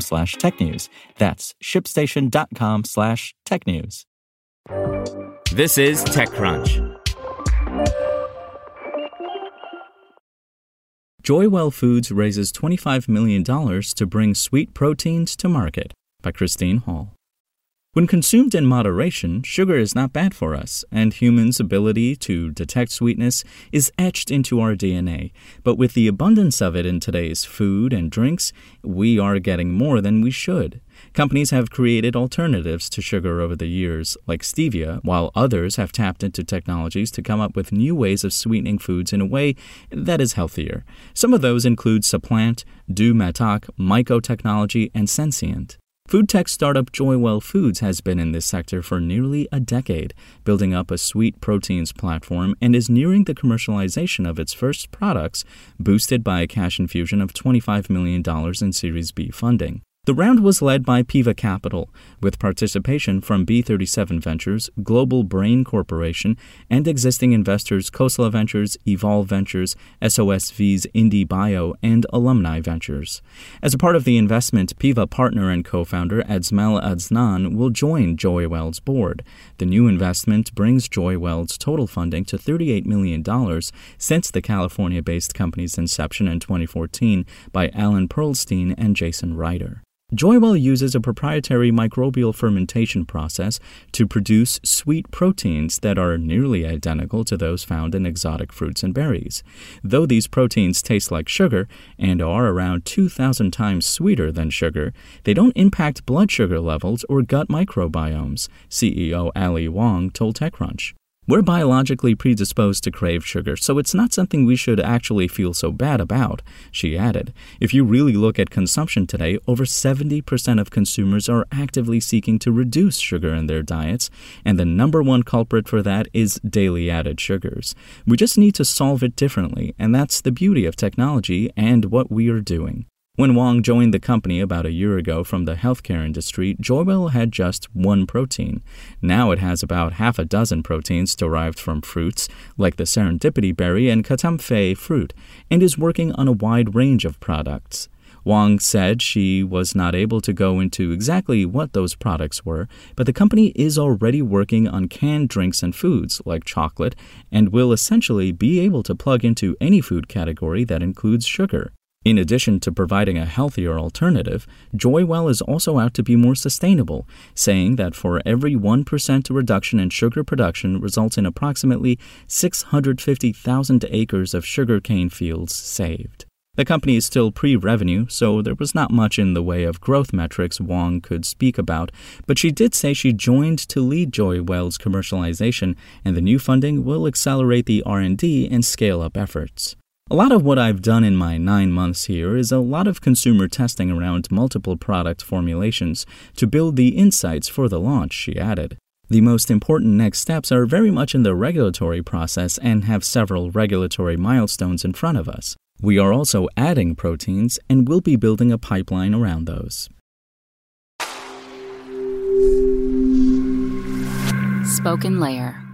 slash technews. That's shipstation.com slash technews. This is TechCrunch. Joywell Foods raises $25 million to bring sweet proteins to market by Christine Hall. When consumed in moderation, sugar is not bad for us, and humans' ability to detect sweetness is etched into our DNA. But with the abundance of it in today's food and drinks, we are getting more than we should. Companies have created alternatives to sugar over the years, like stevia, while others have tapped into technologies to come up with new ways of sweetening foods in a way that is healthier. Some of those include Supplant, DouxMatok, Myco Technology, and Sensient. Food tech startup Joywell Foods has been in this sector for nearly a decade, building up a sweet proteins platform and is nearing the commercialization of its first products, boosted by a cash infusion of $25 million in Series B funding. The round was led by Piva Capital, with participation from B37 Ventures, Global Brain Corporation, and existing investors Khosla Ventures, Evolve Ventures, SOSV's IndieBio, and Alumni Ventures. As a part of the investment, Piva partner and co-founder Adzmel Adznan will join Joywell's board. The new investment brings Joywell's total funding to $38 million since the California-based company's inception in 2014 by Alan Perlstein and Jason Ryder. Joywell uses a proprietary microbial fermentation process to produce sweet proteins that are nearly identical to those found in exotic fruits and berries. Though these proteins taste like sugar and are around 2,000 times sweeter than sugar, they don't impact blood sugar levels or gut microbiomes, CEO Ali Wong told TechCrunch. We're biologically predisposed to crave sugar, so it's not something we should actually feel so bad about, she added. If you really look at consumption today, over 70% of consumers are actively seeking to reduce sugar in their diets, and the number one culprit for that is daily added sugars. We just need to solve it differently, and that's the beauty of technology and what we are doing. When Wong joined the company about a year ago from the healthcare industry, Joywell had just one protein. Now it has about half a dozen proteins derived from fruits, like the serendipity berry and katemfe fruit, and is working on a wide range of products. Wong said she was not able to go into exactly what those products were, but the company is already working on canned drinks and foods like chocolate and will essentially be able to plug into any food category that includes sugar. In addition to providing a healthier alternative, Joywell is also out to be more sustainable, saying that for every 1% reduction in sugar production results in approximately 650,000 acres of sugarcane fields saved. The company is still pre revenue, so there was not much in the way of growth metrics Wong could speak about, but she did say she joined to lead Joywell's commercialization, and the new funding will accelerate the R&D and scale up efforts. A lot of what I've done in my nine months here is a lot of consumer testing around multiple product formulations to build the insights for the launch, she added. The most important next steps are very much in the regulatory process and have several regulatory milestones in front of us. We are also adding proteins and will be building a pipeline around those. SpokenLayer.